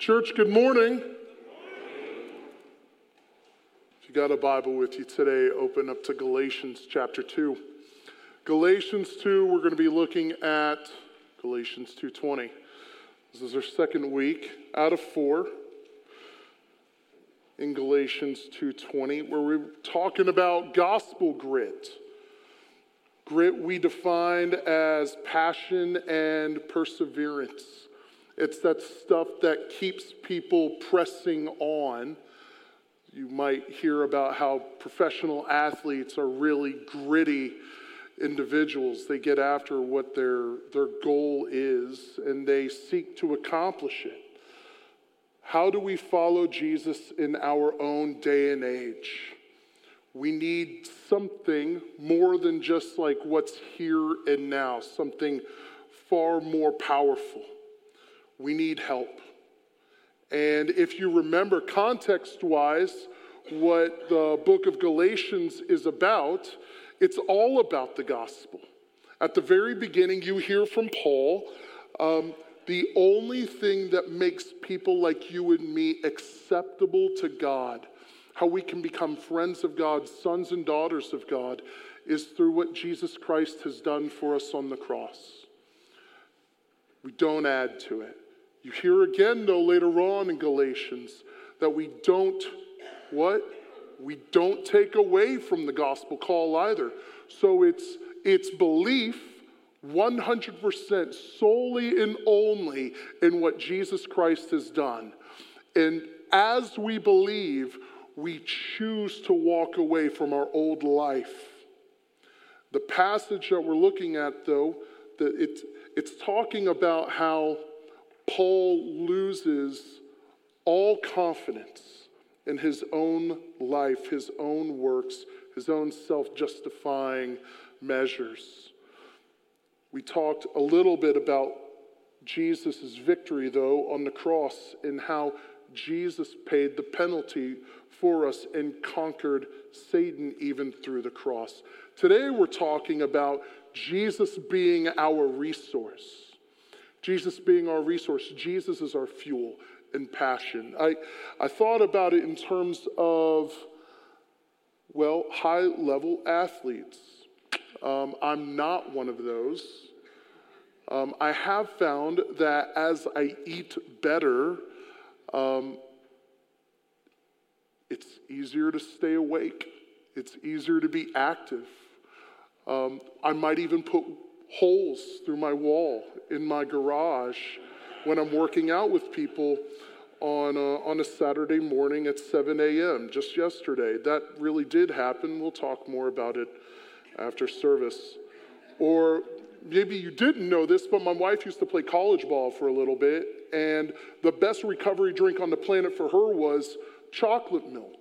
Church, good morning. If you got a Bible with you today, open up to Galatians chapter 2. Galatians 2, we're going to be looking at Galatians 2:20. This is our second week out of 4 in Galatians 2:20 where we're talking about gospel grit. Grit we defined as passion and perseverance. It's that stuff that keeps people pressing on. You might hear about how professional athletes are really gritty individuals. They get after what their, their goal is and they seek to accomplish it. How do we follow Jesus in our own day and age? We need something more than just like what's here and now, something far more powerful we need help. And if you remember context wise, what the book of Galatians is about, it's all about the gospel. At the very beginning, you hear from Paul um, the only thing that makes people like you and me acceptable to God, how we can become friends of God, sons and daughters of God, is through what Jesus Christ has done for us on the cross. We don't add to it. You hear again, though, later on in Galatians, that we don't, what? We don't take away from the gospel call either. So it's, it's belief 100% solely and only in what Jesus Christ has done. And as we believe, we choose to walk away from our old life. The passage that we're looking at, though, that it's, it's talking about how Paul loses all confidence in his own life, his own works, his own self justifying measures. We talked a little bit about Jesus' victory, though, on the cross and how Jesus paid the penalty for us and conquered Satan even through the cross. Today, we're talking about Jesus being our resource. Jesus being our resource, Jesus is our fuel and passion. I, I thought about it in terms of, well, high level athletes. Um, I'm not one of those. Um, I have found that as I eat better, um, it's easier to stay awake, it's easier to be active. Um, I might even put holes through my wall in my garage when I'm working out with people on a, on a Saturday morning at 7 a.m. just yesterday. That really did happen. We'll talk more about it after service. Or maybe you didn't know this, but my wife used to play college ball for a little bit, and the best recovery drink on the planet for her was chocolate milk.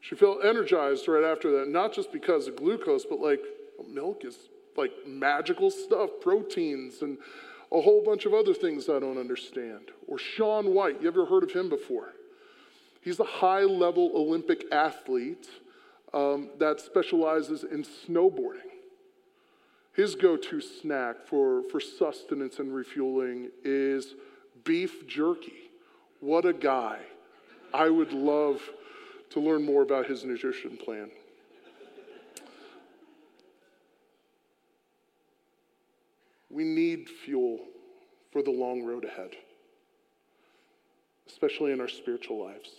She felt energized right after that, not just because of glucose, but like milk is like magical stuff, proteins, and a whole bunch of other things I don't understand. Or Shaun White, you ever heard of him before? He's a high level Olympic athlete um, that specializes in snowboarding. His go to snack for, for sustenance and refueling is beef jerky. What a guy. I would love to learn more about his nutrition plan. We need fuel for the long road ahead, especially in our spiritual lives.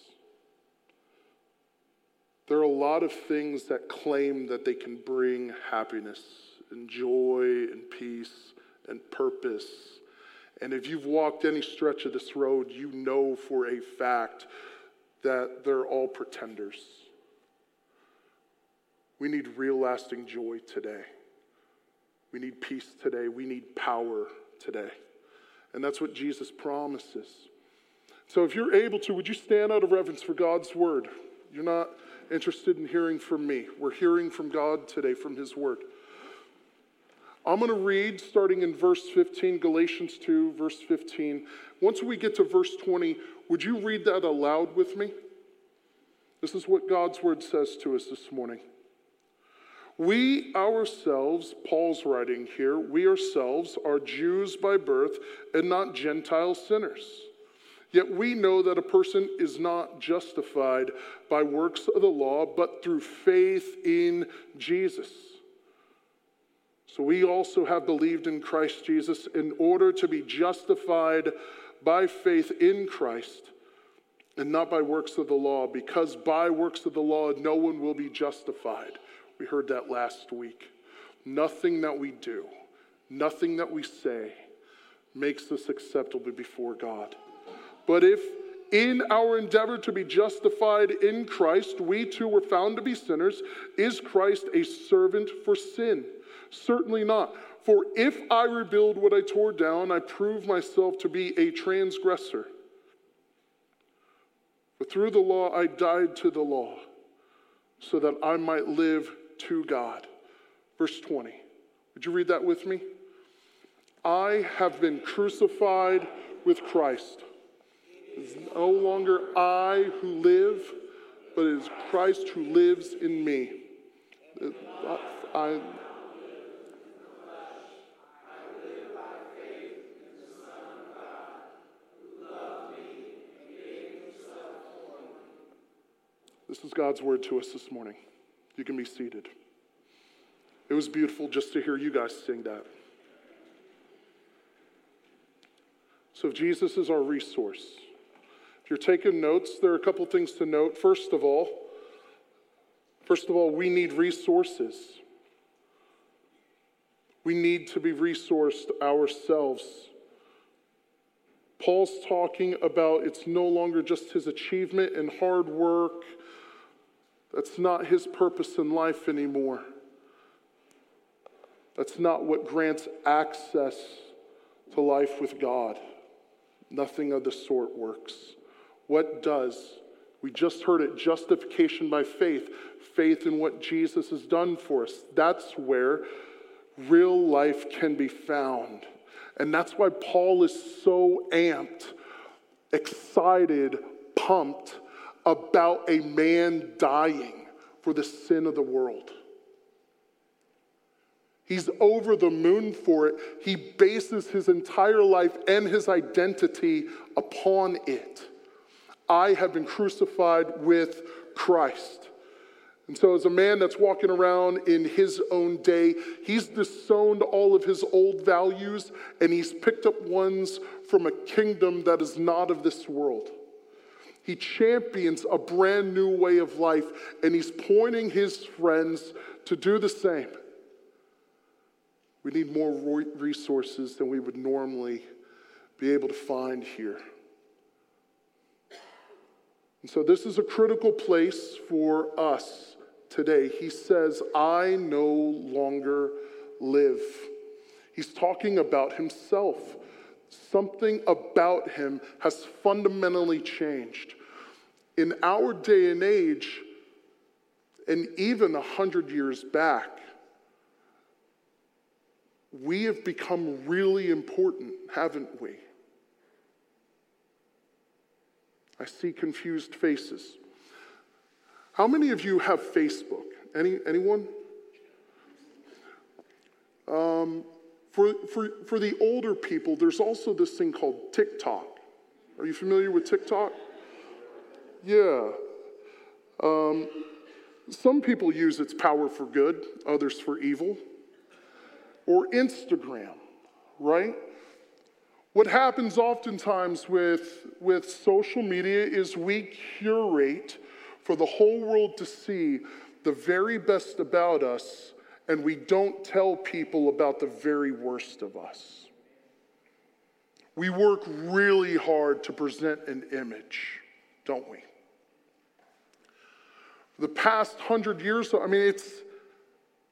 There are a lot of things that claim that they can bring happiness and joy and peace and purpose. And if you've walked any stretch of this road, you know for a fact that they're all pretenders. We need real lasting joy today. We need peace today. We need power today. And that's what Jesus promises. So if you're able to, would you stand out of reverence for God's word? You're not interested in hearing from me. We're hearing from God today, from his word. I'm going to read starting in verse 15, Galatians 2, verse 15. Once we get to verse 20, would you read that aloud with me? This is what God's word says to us this morning. We ourselves, Paul's writing here, we ourselves are Jews by birth and not Gentile sinners. Yet we know that a person is not justified by works of the law, but through faith in Jesus. So we also have believed in Christ Jesus in order to be justified by faith in Christ and not by works of the law, because by works of the law no one will be justified. We heard that last week. Nothing that we do, nothing that we say makes us acceptable before God. But if in our endeavor to be justified in Christ, we too were found to be sinners, is Christ a servant for sin? Certainly not. For if I rebuild what I tore down, I prove myself to be a transgressor. For through the law I died to the law, so that I might live to God. Verse 20. Would you read that with me? I have been crucified with Christ. It is no longer I who live, but it is Christ who lives in me. I, This is God's word to us this morning. You can be seated. It was beautiful just to hear you guys sing that. So, Jesus is our resource. If you're taking notes, there are a couple things to note. First of all, first of all, we need resources. We need to be resourced ourselves. Paul's talking about it's no longer just his achievement and hard work that's not his purpose in life anymore. That's not what grants access to life with God. Nothing of the sort works. What does? We just heard it justification by faith, faith in what Jesus has done for us. That's where real life can be found. And that's why Paul is so amped, excited, pumped about a man dying for the sin of the world. He's over the moon for it. He bases his entire life and his identity upon it. I have been crucified with Christ. And so, as a man that's walking around in his own day, he's disowned all of his old values and he's picked up ones from a kingdom that is not of this world. He champions a brand new way of life, and he's pointing his friends to do the same. We need more resources than we would normally be able to find here. And so, this is a critical place for us today. He says, I no longer live. He's talking about himself. Something about him has fundamentally changed. In our day and age, and even a hundred years back, we have become really important, haven't we? I see confused faces. How many of you have Facebook? Any, anyone? Um, for, for, for the older people, there's also this thing called TikTok. Are you familiar with TikTok? Yeah. Um, some people use its power for good, others for evil. Or Instagram, right? What happens oftentimes with, with social media is we curate for the whole world to see the very best about us and we don't tell people about the very worst of us. We work really hard to present an image, don't we? The past hundred years, so I mean, it's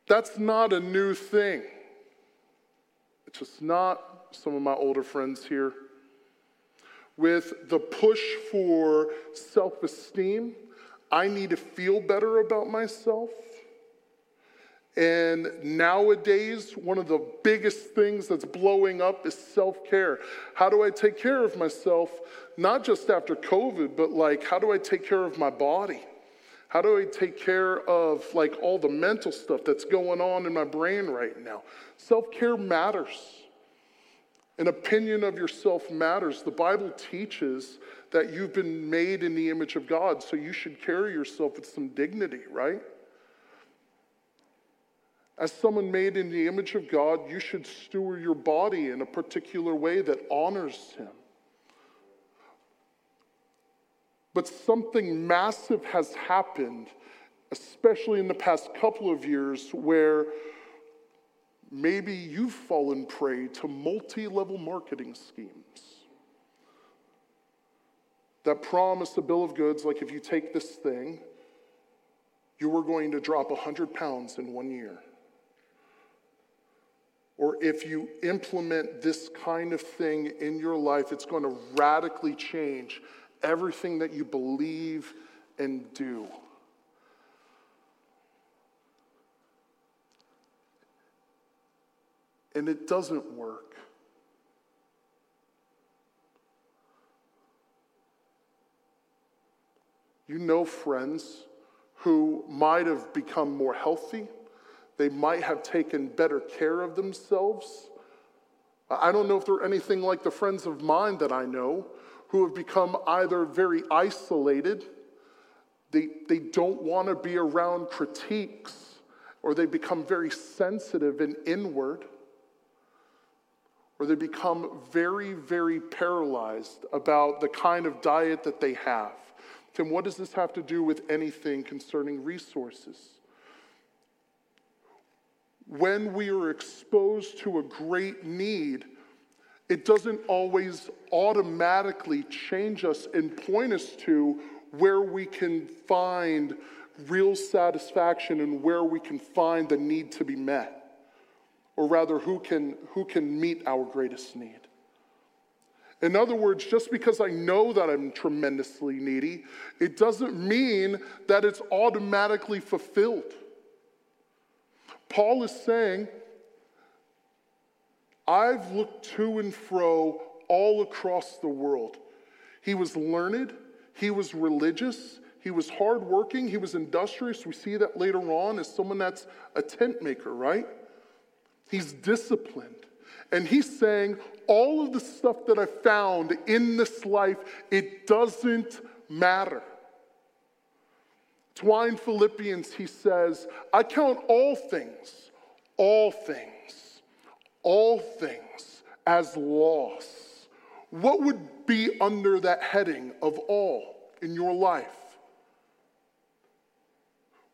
that's not a new thing. It's just not some of my older friends here. With the push for self esteem, I need to feel better about myself. And nowadays, one of the biggest things that's blowing up is self care. How do I take care of myself, not just after COVID, but like, how do I take care of my body? How do I take care of like all the mental stuff that's going on in my brain right now? Self care matters. An opinion of yourself matters. The Bible teaches that you've been made in the image of God, so you should carry yourself with some dignity, right? As someone made in the image of God, you should steward your body in a particular way that honors Him. But something massive has happened, especially in the past couple of years, where maybe you've fallen prey to multi level marketing schemes that promise a bill of goods like if you take this thing, you are going to drop 100 pounds in one year. Or if you implement this kind of thing in your life, it's going to radically change everything that you believe and do. And it doesn't work. You know friends who might have become more healthy, they might have taken better care of themselves. I don't know if they're anything like the friends of mine that I know who have become either very isolated, they, they don't want to be around critiques, or they become very sensitive and inward, or they become very, very paralyzed about the kind of diet that they have. Tim, what does this have to do with anything concerning resources? When we are exposed to a great need, it doesn't always automatically change us and point us to where we can find real satisfaction and where we can find the need to be met. Or rather, who can, who can meet our greatest need. In other words, just because I know that I'm tremendously needy, it doesn't mean that it's automatically fulfilled. Paul is saying, I've looked to and fro all across the world. He was learned, he was religious, he was hardworking, he was industrious. We see that later on as someone that's a tent maker, right? He's disciplined. And he's saying, all of the stuff that I found in this life, it doesn't matter. In Philippians he says, I count all things, all things, all things as loss. What would be under that heading of all in your life?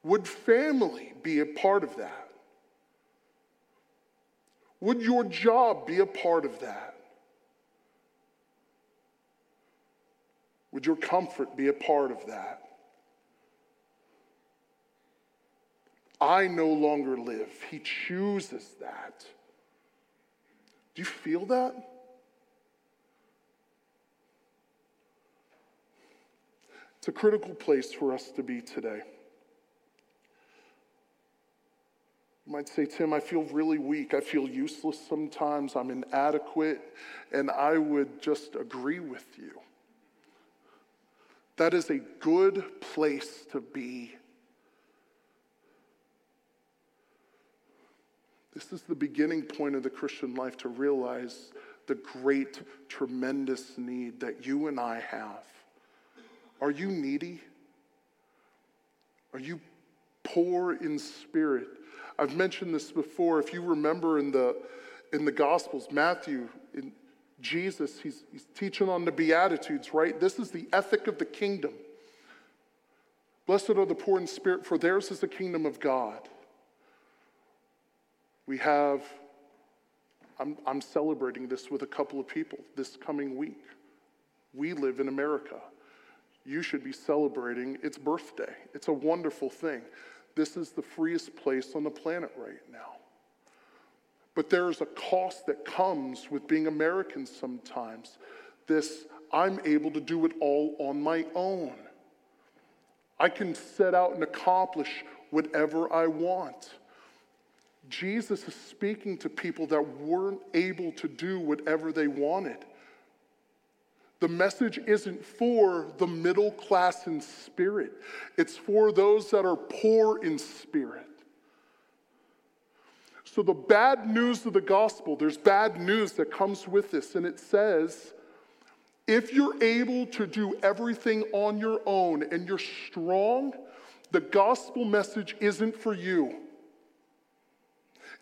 Would family be a part of that? Would your job be a part of that? Would your comfort be a part of that? I no longer live. He chooses that. Do you feel that? It's a critical place for us to be today. You might say, Tim, I feel really weak. I feel useless sometimes. I'm inadequate. And I would just agree with you. That is a good place to be. This is the beginning point of the Christian life to realize the great, tremendous need that you and I have. Are you needy? Are you poor in spirit? I've mentioned this before. If you remember in the, in the Gospels, Matthew, in Jesus, he's, he's teaching on the Beatitudes, right? This is the ethic of the kingdom. Blessed are the poor in spirit, for theirs is the kingdom of God. We have, I'm, I'm celebrating this with a couple of people this coming week. We live in America. You should be celebrating its birthday. It's a wonderful thing this is the freest place on the planet right now. But there's a cost that comes with being American sometimes. This, I'm able to do it all on my own. I can set out and accomplish whatever I want. Jesus is speaking to people that weren't able to do whatever they wanted. The message isn't for the middle class in spirit, it's for those that are poor in spirit. so, the bad news of the gospel, there's bad news that comes with this, and it says, if you're able to do everything on your own and you're strong, the gospel message isn't for you.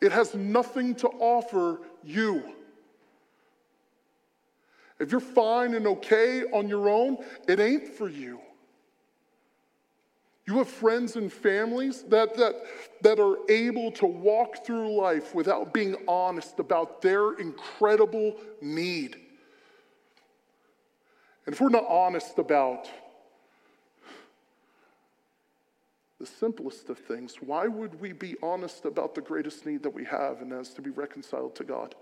It has nothing to offer you. If you're fine and okay on your own, it ain't for you. You have friends and families that, that, that are able to walk through life without being honest about their incredible need. And if we're not honest about the simplest of things, why would we be honest about the greatest need that we have, and as to be reconciled to God?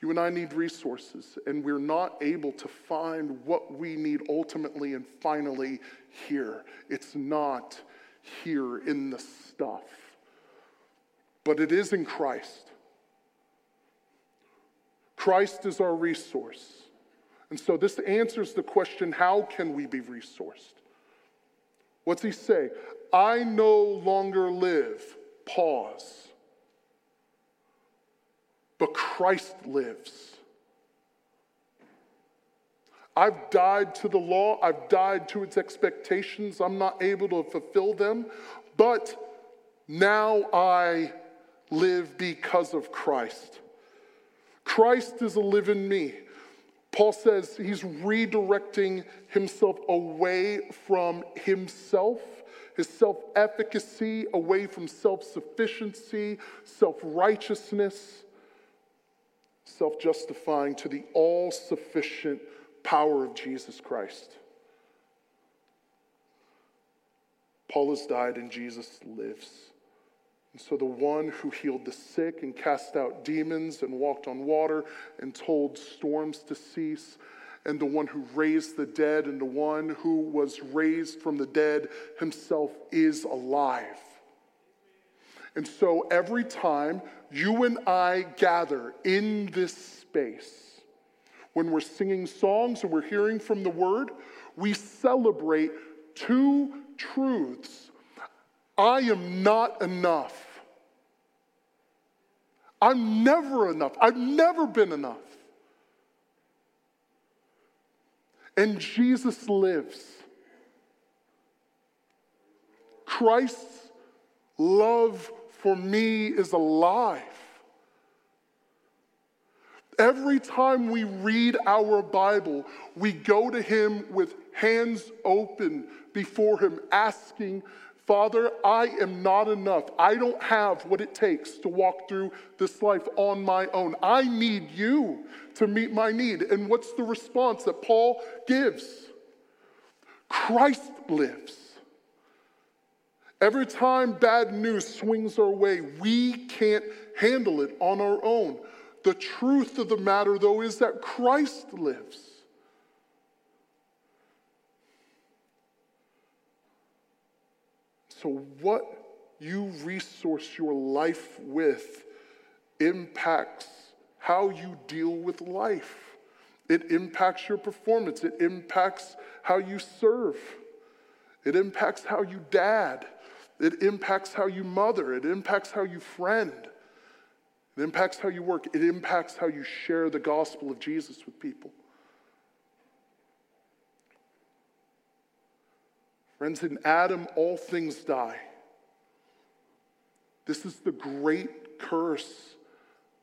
You and I need resources, and we're not able to find what we need ultimately and finally here. It's not here in the stuff, but it is in Christ. Christ is our resource. And so this answers the question how can we be resourced? What's he say? I no longer live. Pause but Christ lives. I've died to the law, I've died to its expectations, I'm not able to fulfill them, but now I live because of Christ. Christ is alive in me. Paul says he's redirecting himself away from himself, his self efficacy, away from self sufficiency, self righteousness, self justifying to the all sufficient power of Jesus Christ. Paul has died and Jesus lives. And so, the one who healed the sick and cast out demons and walked on water and told storms to cease, and the one who raised the dead and the one who was raised from the dead himself is alive. And so every time you and I gather in this space, when we're singing songs and we're hearing from the word, we celebrate two truths. I am not enough. I'm never enough. I've never been enough. And Jesus lives. Christ's love for me is alive. Every time we read our Bible, we go to Him with hands open before Him, asking, Father, I am not enough. I don't have what it takes to walk through this life on my own. I need you to meet my need. And what's the response that Paul gives? Christ lives. Every time bad news swings our way, we can't handle it on our own. The truth of the matter, though, is that Christ lives. So, what you resource your life with impacts how you deal with life. It impacts your performance, it impacts how you serve, it impacts how you dad. It impacts how you mother, it impacts how you friend, it impacts how you work, it impacts how you share the gospel of Jesus with people. Friends, in Adam, all things die. This is the great curse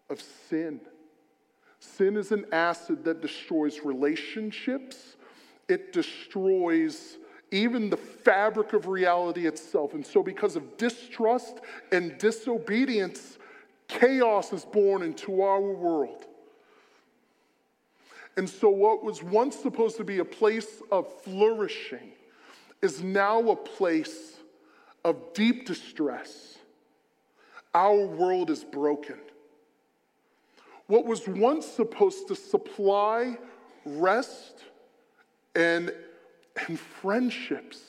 of sin. Sin is an acid that destroys relationships, it destroys even the fabric of reality itself. And so, because of distrust and disobedience, chaos is born into our world. And so, what was once supposed to be a place of flourishing is now a place of deep distress. Our world is broken. What was once supposed to supply rest and and friendships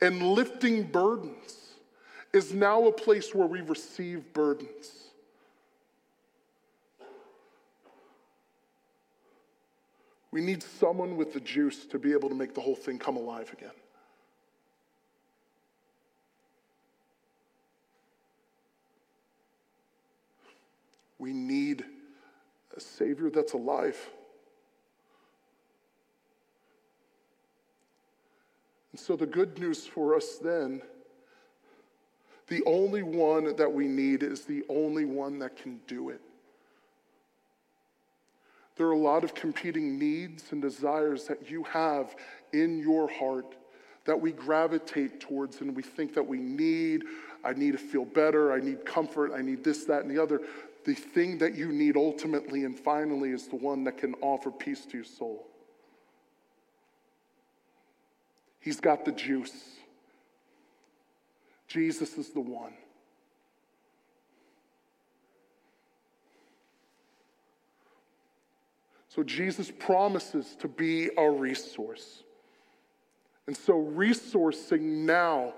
and lifting burdens is now a place where we receive burdens. We need someone with the juice to be able to make the whole thing come alive again. We need a Savior that's alive. And so the good news for us then, the only one that we need is the only one that can do it. There are a lot of competing needs and desires that you have in your heart that we gravitate towards and we think that we need. I need to feel better. I need comfort. I need this, that, and the other. The thing that you need ultimately and finally is the one that can offer peace to your soul. He's got the juice. Jesus is the one. So Jesus promises to be our resource. And so, resourcing now,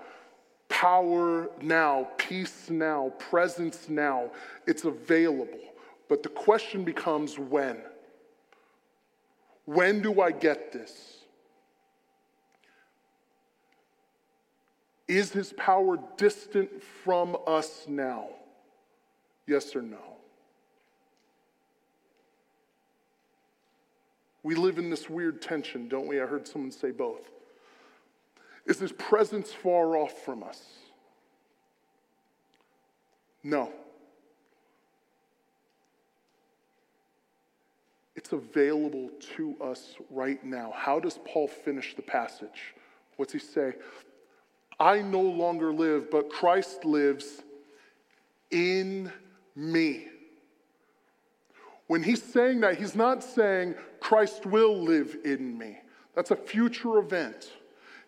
power now, peace now, presence now, it's available. But the question becomes when? When do I get this? Is his power distant from us now? Yes or no? We live in this weird tension, don't we? I heard someone say both. Is his presence far off from us? No. It's available to us right now. How does Paul finish the passage? What's he say? I no longer live, but Christ lives in me. When he's saying that, he's not saying Christ will live in me. That's a future event.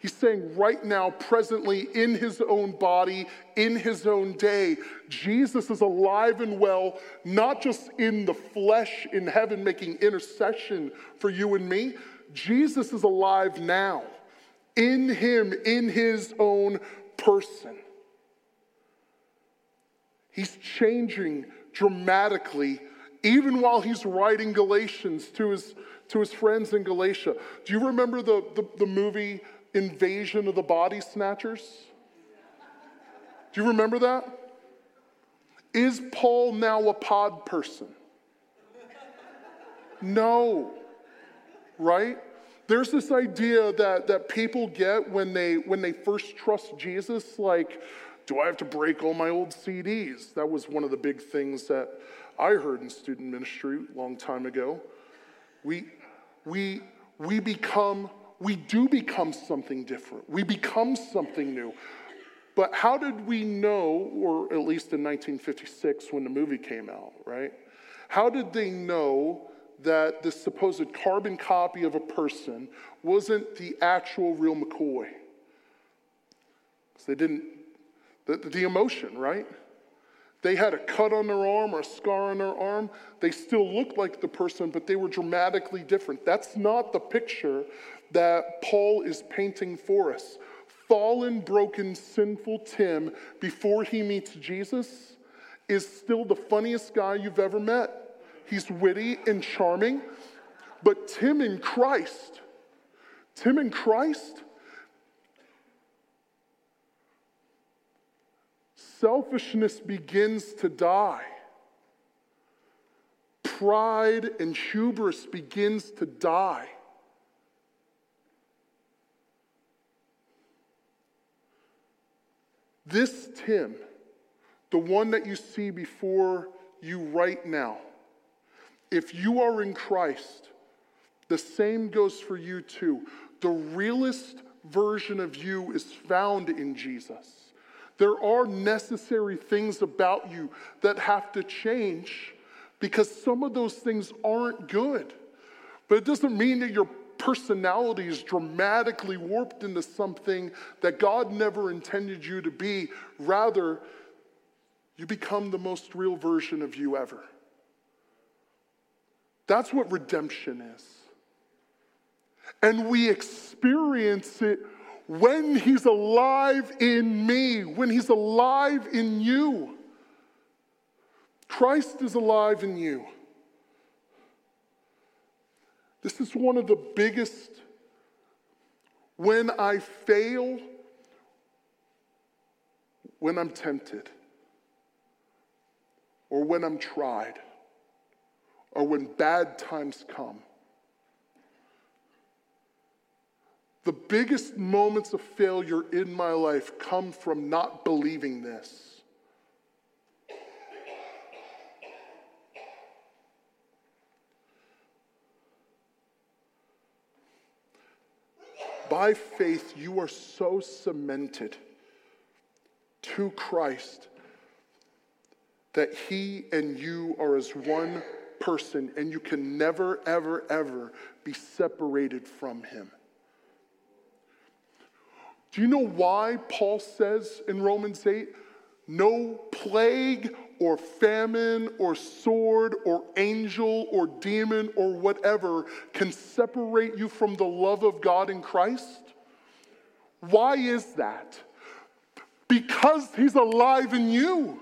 He's saying right now, presently, in his own body, in his own day, Jesus is alive and well, not just in the flesh in heaven making intercession for you and me. Jesus is alive now, in him, in his own person. He's changing dramatically, even while he's writing Galatians to his, to his friends in Galatia. Do you remember the, the, the movie invasion of the body snatchers? Do you remember that? Is Paul now a pod person? No, right? There's this idea that, that people get when they, when they first trust Jesus, like, do I have to break all my old CDs? That was one of the big things that I heard in student ministry a long time ago. We, we, we become we do become something different. We become something new. But how did we know, or at least in 1956 when the movie came out, right? How did they know that the supposed carbon copy of a person wasn't the actual real McCoy? Because they didn't, the, the emotion, right? They had a cut on their arm or a scar on their arm. They still looked like the person, but they were dramatically different. That's not the picture that Paul is painting for us. Fallen, broken, sinful Tim, before he meets Jesus, is still the funniest guy you've ever met. He's witty and charming. But Tim in Christ, Tim in Christ, selfishness begins to die. Pride and hubris begins to die. This Tim, the one that you see before you right now, if you are in Christ, the same goes for you too. The realest version of you is found in Jesus. There are necessary things about you that have to change because some of those things aren't good. But it doesn't mean that you're personality is dramatically warped into something that God never intended you to be. Rather, you become the most real version of you ever. That's what redemption is. And we experience it when He's alive in me, when He's alive in you. Christ is alive in you. This is one of the biggest. When I fail, when I'm tempted, or when I'm tried, or when bad times come. The biggest moments of failure in my life come from not believing this. By faith, you are so cemented to Christ that He and you are as one person, and you can never, ever, ever be separated from Him. Do you know why Paul says in Romans 8, no plague or famine or sword or angel or demon or whatever can separate you from the love of God in Christ? Why is that? Because he's alive in you.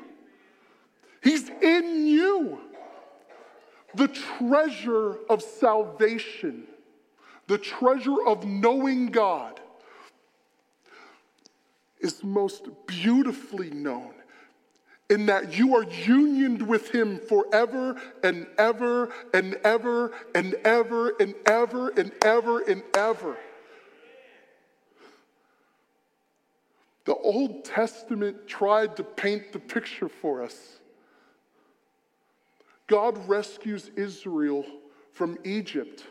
He's in you. The treasure of salvation, the treasure of knowing God is most beautifully known in that you are unioned with him forever and ever and ever and ever and ever and ever and ever. The Old Testament tried to paint the picture for us. God rescues Israel from Egypt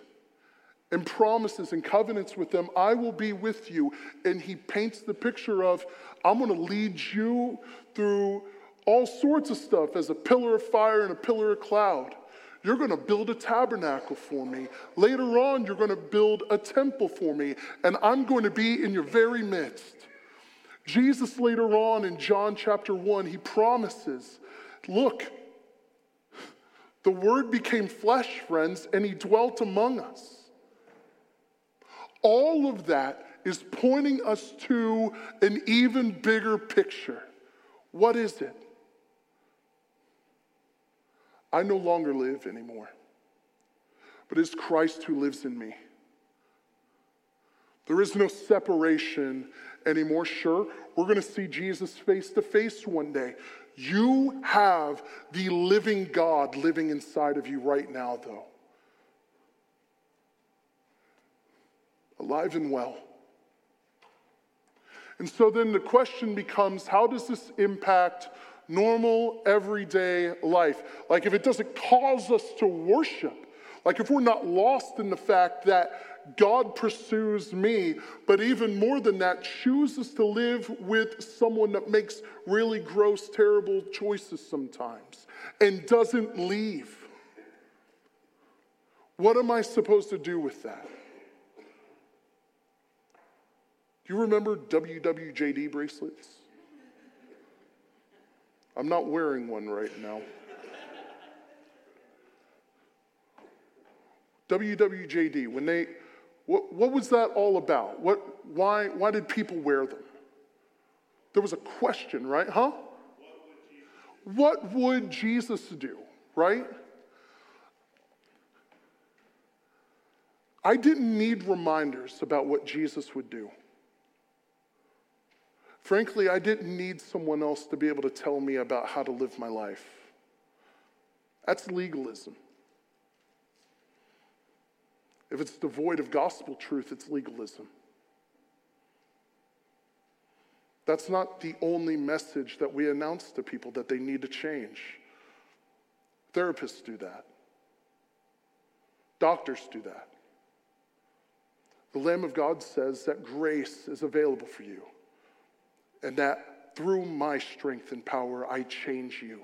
and promises and covenants with them, I will be with you. And he paints the picture of, I'm going to lead you through all sorts of stuff as a pillar of fire and a pillar of cloud. You're going to build a tabernacle for me. Later on, you're going to build a temple for me, and I'm going to be in your very midst. Jesus, later on in John chapter 1, he promises, Look, the word became flesh, friends, and he dwelt among us. All of that is pointing us to an even bigger picture. What is it? I no longer live anymore, but it's Christ who lives in me. There is no separation anymore. Sure, we're going to see Jesus face to face one day. You have the living God living inside of you right now, though. alive and well. And so then the question becomes how does this impact normal, everyday life? Like if it doesn't cause us to worship, like if we're not lost in the fact that God pursues me, but even more than that, chooses to live with someone that makes really gross, terrible choices sometimes and doesn't leave. What am I supposed to do with that? Do you remember WWJD bracelets? I'm not wearing one right now. WWJD, when they, what, what was that all about? What, why, why did people wear them? There was a question, right? Huh? What would Jesus do, right? I didn't need reminders about what Jesus would do. Frankly, I didn't need someone else to be able to tell me about how to live my life. That's legalism. If it's devoid of gospel truth, it's legalism. That's not the only message that we announce to people that they need to change. Therapists do that, doctors do that. The Lamb of God says that grace is available for you and that through my strength and power, I change you.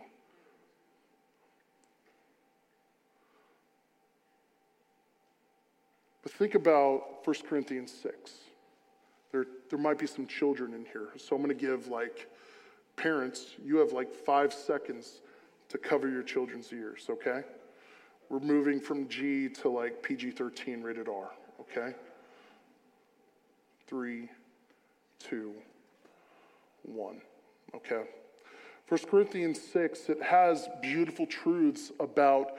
But think about 1 Corinthians 6. There, there might be some children in here. So I'm going to give, like, parents, you have like five seconds to cover your children's ears, okay? We're moving from G to like PG 13 rated R, okay? Three, two, 1. Okay? 1 Corinthians 6, it has beautiful truths about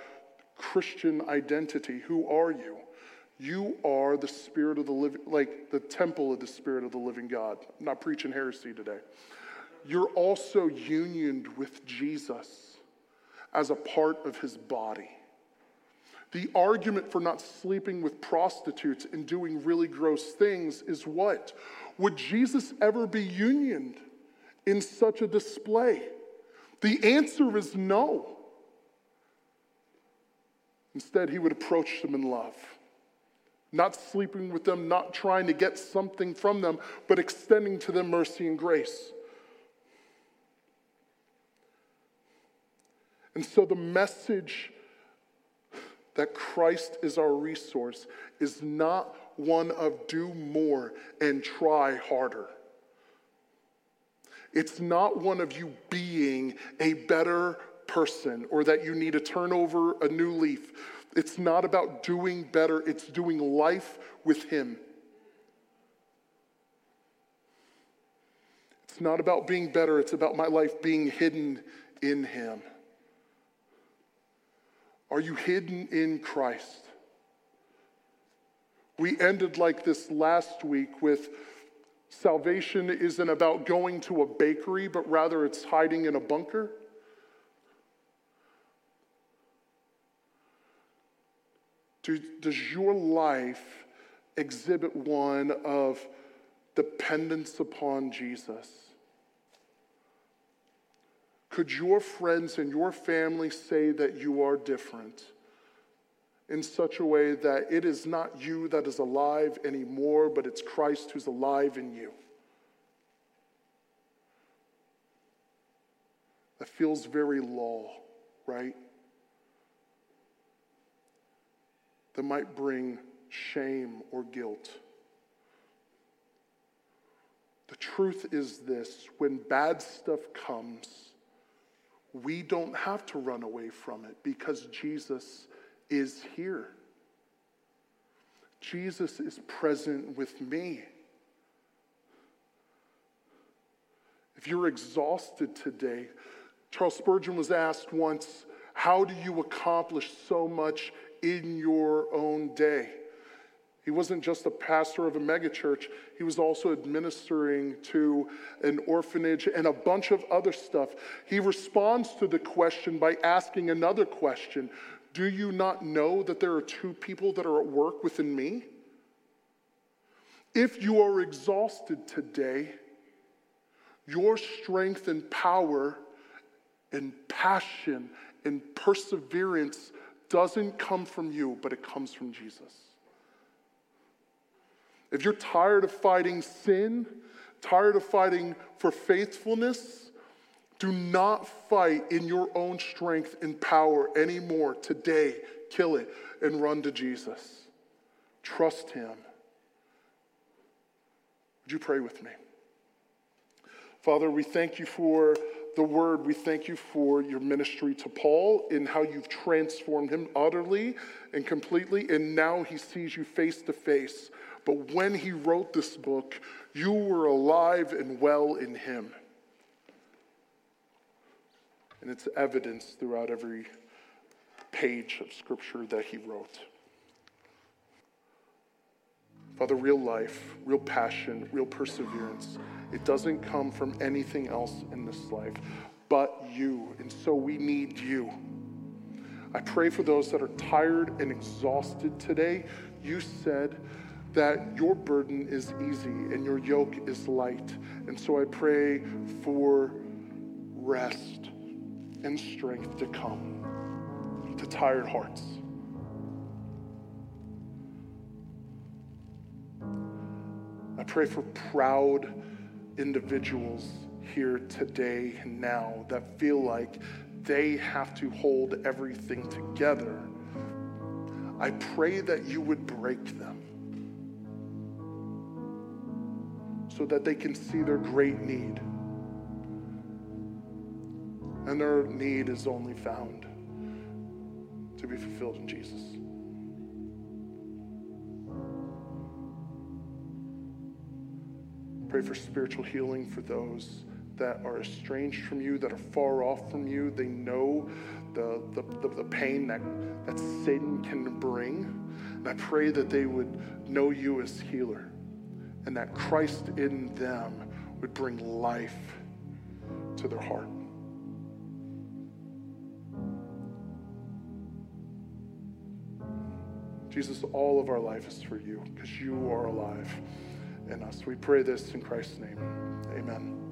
Christian identity. Who are you? You are the spirit of the living, like the temple of the spirit of the living God. I'm not preaching heresy today. You're also unioned with Jesus as a part of his body. The argument for not sleeping with prostitutes and doing really gross things is what? Would Jesus ever be unioned in such a display? The answer is no. Instead, he would approach them in love, not sleeping with them, not trying to get something from them, but extending to them mercy and grace. And so the message that Christ is our resource is not one of do more and try harder. It's not one of you being a better person or that you need to turn over a new leaf. It's not about doing better, it's doing life with Him. It's not about being better, it's about my life being hidden in Him. Are you hidden in Christ? We ended like this last week with salvation isn't about going to a bakery, but rather it's hiding in a bunker. Does your life exhibit one of dependence upon Jesus? Could your friends and your family say that you are different in such a way that it is not you that is alive anymore, but it's Christ who's alive in you? That feels very law, right? That might bring shame or guilt. The truth is this when bad stuff comes, we don't have to run away from it because Jesus is here. Jesus is present with me. If you're exhausted today, Charles Spurgeon was asked once, How do you accomplish so much in your own day? He wasn't just a pastor of a megachurch, he was also administering to an orphanage and a bunch of other stuff. He responds to the question by asking another question Do you not know that there are two people that are at work within me? If you are exhausted today, your strength and power and passion and perseverance doesn't come from you, but it comes from Jesus. If you're tired of fighting sin, tired of fighting for faithfulness, do not fight in your own strength and power anymore. Today, kill it and run to Jesus. Trust Him. Would you pray with me? Father, we thank you for the word. We thank you for your ministry to Paul and how you've transformed him utterly and completely. And now he sees you face to face. But when he wrote this book, you were alive and well in him. And it's evidence throughout every page of scripture that he wrote. Father, real life, real passion, real perseverance, it doesn't come from anything else in this life but you. And so we need you. I pray for those that are tired and exhausted today. You said that your burden is easy and your yoke is light. And so I pray for rest and strength to come to tired hearts. I pray for proud individuals here today and now that feel like they have to hold everything together. I pray that you would break them so that they can see their great need. And their need is only found to be fulfilled in Jesus. Pray for spiritual healing for those that are estranged from you, that are far off from you. They know the, the, the, the, pain that, that sin can bring. And I pray that they would know you as healer and that Christ in them would bring life to their heart. Jesus, all of our life is for you because you are alive in us. We pray this in Christ's name. Amen.